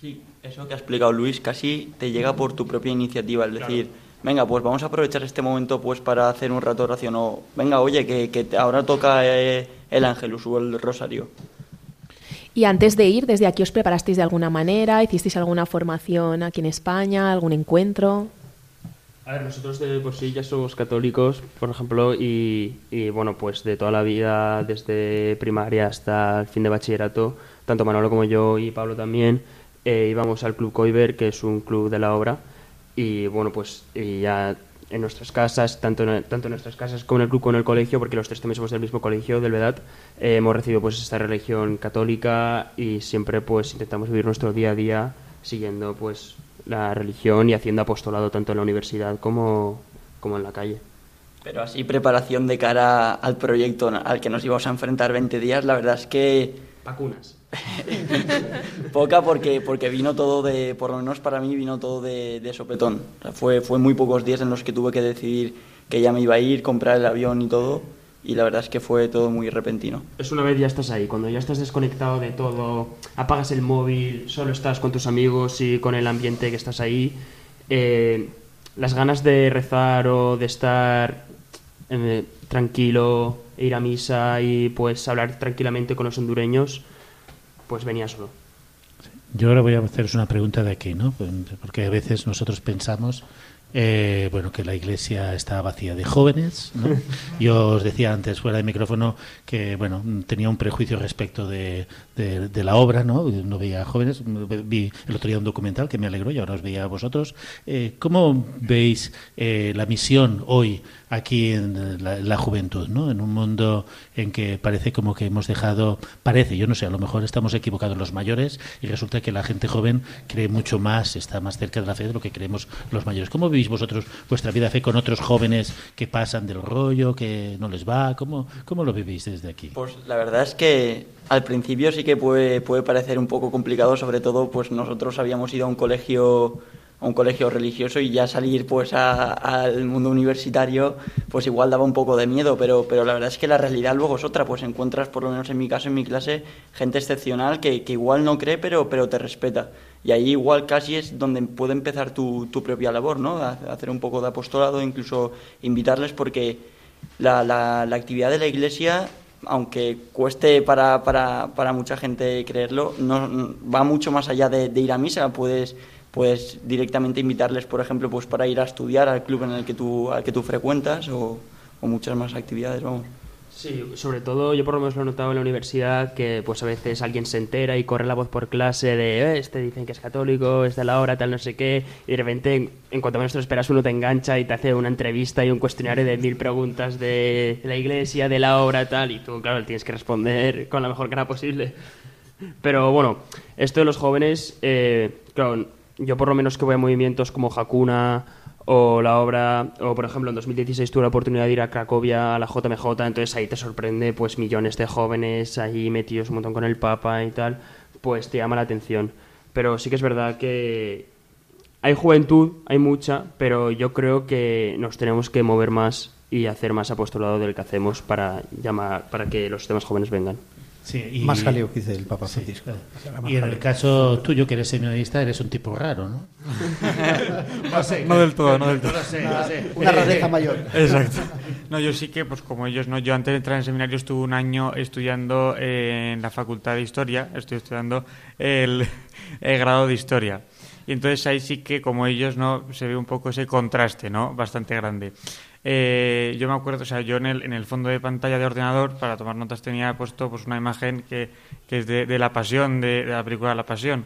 Sí, eso que ha explicado Luis casi te llega por tu propia iniciativa, es decir venga, pues vamos a aprovechar este momento pues para hacer un rato de oración o venga, oye, que, que ahora toca eh, el ángelus o el rosario. Y antes de ir, desde aquí os preparasteis de alguna manera, hicisteis alguna formación aquí en España, algún encuentro. A ver, nosotros de por sí ya somos católicos, por ejemplo, y, bueno, pues de toda la vida, desde primaria hasta el fin de bachillerato, tanto Manolo como yo y Pablo también, eh, íbamos al Club Coiber, que es un club de la obra, y bueno, pues ya en nuestras casas, tanto en, tanto en nuestras casas como en el club como en el colegio, porque los tres también somos del mismo colegio, del Vedad, eh, hemos recibido pues esta religión católica y siempre pues intentamos vivir nuestro día a día siguiendo pues la religión y haciendo apostolado tanto en la universidad como, como en la calle. Pero así preparación de cara al proyecto al que nos íbamos a enfrentar 20 días, la verdad es que... Vacunas. [LAUGHS] Poca porque, porque vino todo de, por lo menos para mí, vino todo de, sopetón. fue, fue muy pocos días en los que tuve que decidir que ya me iba a ir, comprar el avión y todo. Y la verdad es que fue todo muy repentino. Es una vez ya estás ahí, cuando ya estás desconectado de todo, apagas el móvil, solo estás con tus amigos y con el ambiente que estás ahí, eh, las ganas de rezar o de estar eh, tranquilo, ir a misa y pues hablar tranquilamente con los hondureños, pues venía solo. Yo ahora voy a haceros una pregunta de aquí, ¿no? Porque a veces nosotros pensamos eh, bueno, que la iglesia está vacía de jóvenes. ¿no? [LAUGHS] Yo os decía antes, fuera de micrófono, que bueno, tenía un prejuicio respecto de, de, la obra, ¿no? No veía jóvenes. Vi el otro día un documental que me alegró y ahora os veía a vosotros. Eh, ¿Cómo veis eh, la misión hoy aquí en la, juventud, ¿no? En un mundo en que parece como que hemos dejado, parece, yo no sé, a lo mejor estamos equivocados los mayores y resulta que la gente joven cree mucho más, está más cerca de la fe de lo que creemos los mayores. ¿Cómo veis vosotros vuestra vida de fe con otros jóvenes que pasan del rollo, que no les va? ¿Cómo, cómo lo vivís desde aquí? Pues la verdad es que al principio sí que puede, puede parecer un poco complicado, sobre todo pues nosotros habíamos ido a un colegio un colegio religioso y ya salir pues al mundo universitario pues igual daba un poco de miedo, pero, pero la verdad es que la realidad luego es otra, pues encuentras por lo menos en mi caso, en mi clase, gente excepcional que, que igual no cree pero, pero te respeta. Y ahí igual casi es donde puede empezar tu, tu propia labor, ¿no? hacer un poco de apostolado, incluso invitarles porque la, la, la actividad de la iglesia, aunque cueste para, para, para mucha gente creerlo, no, va mucho más allá de, ir a misa. Puedes, puedes directamente invitarles, por ejemplo, pues para ir a estudiar al club en el que tú, al que tú frecuentas o, o muchas más actividades, vamos. Sí, sobre todo yo por lo menos lo he notado en la universidad que pues a veces alguien se entera y corre la voz por clase de "Eh, este dicen que es católico, es de la hora, tal no sé qué, y de repente en, cuanto menos te lo esperas uno te engancha y te hace una entrevista y un cuestionario de mil preguntas de la iglesia, de la obra, tal, y tú claro tienes que responder con la mejor cara posible. Pero bueno, esto de los jóvenes, eh, claro, yo por lo menos que voy a movimientos como Hakuna o la obra, o por ejemplo en 2016 tuve la oportunidad de ir a Cracovia a la JMJ, entonces ahí te sorprende pues millones de jóvenes ahí metidos un montón con el Papa y tal, pues te llama la atención. Pero sí que es verdad que hay juventud, hay mucha, pero yo creo que nos tenemos que mover más y hacer más apostolado del que hacemos para llamar para que los demás jóvenes vengan. Sí, y- Más jaleo que dice el Papa Sí, Francisco. claro. Y en el caso tuyo, que eres seminarista, eres un tipo raro, ¿no? [LAUGHS] no, sé, No del todo, no del todo. lo sé, no sé. [LAUGHS] Una Eh, rareza eh, mayor. Exacto. No, yo sí que, pues como ellos, no. Yo antes de entrar en el seminario estuve un año estudiando en la Facultad de Historia, estoy estudiando el, el grado de Historia. Y entonces ahí sí que, como ellos, no se ve un poco ese contraste, ¿no? Bastante grande. Eh, yo me acuerdo, o sea, yo en el, en el fondo de pantalla de ordenador, para tomar notas, tenía puesto pues una imagen que, que es de, de La Pasión, de, de la película La Pasión.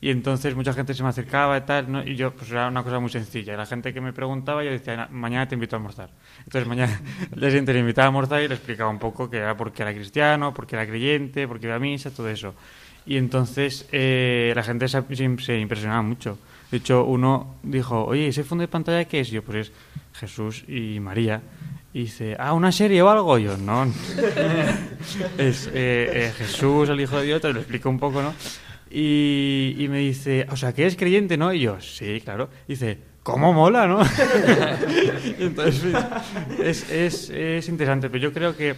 Y entonces mucha gente se me acercaba y tal, ¿no? y yo, pues era una cosa muy sencilla. La gente que me preguntaba, yo decía, "Na- mañana te invito a almorzar. Entonces mañana, el día siguiente le invitaba a almorzar y le explicaba un poco que era porque era cristiano, porque era creyente, porque iba a misa, todo eso. Y entonces eh, la gente se, se- impresionaba mucho. De hecho, uno dijo, oye, ¿ese fondo de pantalla qué es? Y yo, pues es Jesús y María. Y dice, ah, ¿una serie o algo? Y yo, no. [LAUGHS] es eh, eh, Jesús, el Hijo de Dios, te lo explico un poco, ¿no? Y, y me dice, o sea, que eres creyente, ¿no? Y yo, sí, claro. Y dice, ¿cómo mola, no? [LAUGHS] Entonces, es, es, es interesante, pero yo creo que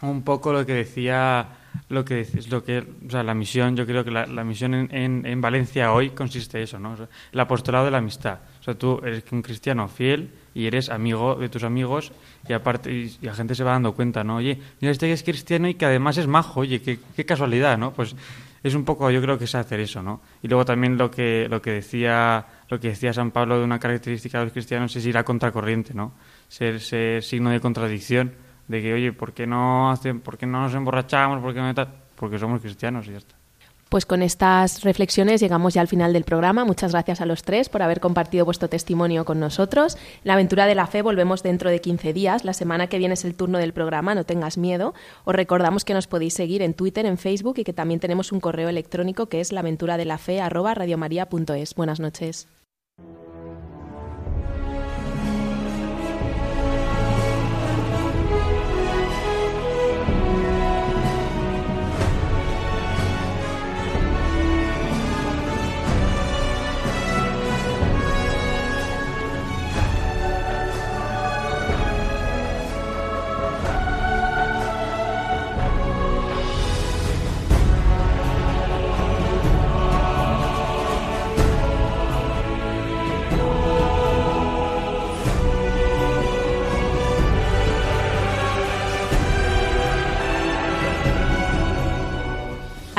un poco lo que decía lo que es lo que o sea la misión yo creo que la, la misión en, en, en Valencia hoy consiste en eso no el apostolado de la amistad. O sea tú eres un cristiano fiel y eres amigo de tus amigos y aparte y, la gente se va dando cuenta no oye mira este que es cristiano y que además es majo oye qué, qué casualidad no pues es un poco yo creo que es hacer eso no y luego también lo que lo que decía lo que decía San Pablo de una característica de los cristianos es ir a contracorriente no ser, ser signo de contradicción de que, oye, ¿por qué no, hacen, ¿por qué no nos emborrachamos? Porque somos cristianos y ya está. Pues con estas reflexiones llegamos ya al final del programa. Muchas gracias a los tres por haber compartido vuestro testimonio con nosotros. La aventura de la fe volvemos dentro de 15 días. La semana que viene es el turno del programa, no tengas miedo. Os recordamos que nos podéis seguir en Twitter, en Facebook y que también tenemos un correo electrónico que es laventuradelafe@radiomaria.es. Buenas noches.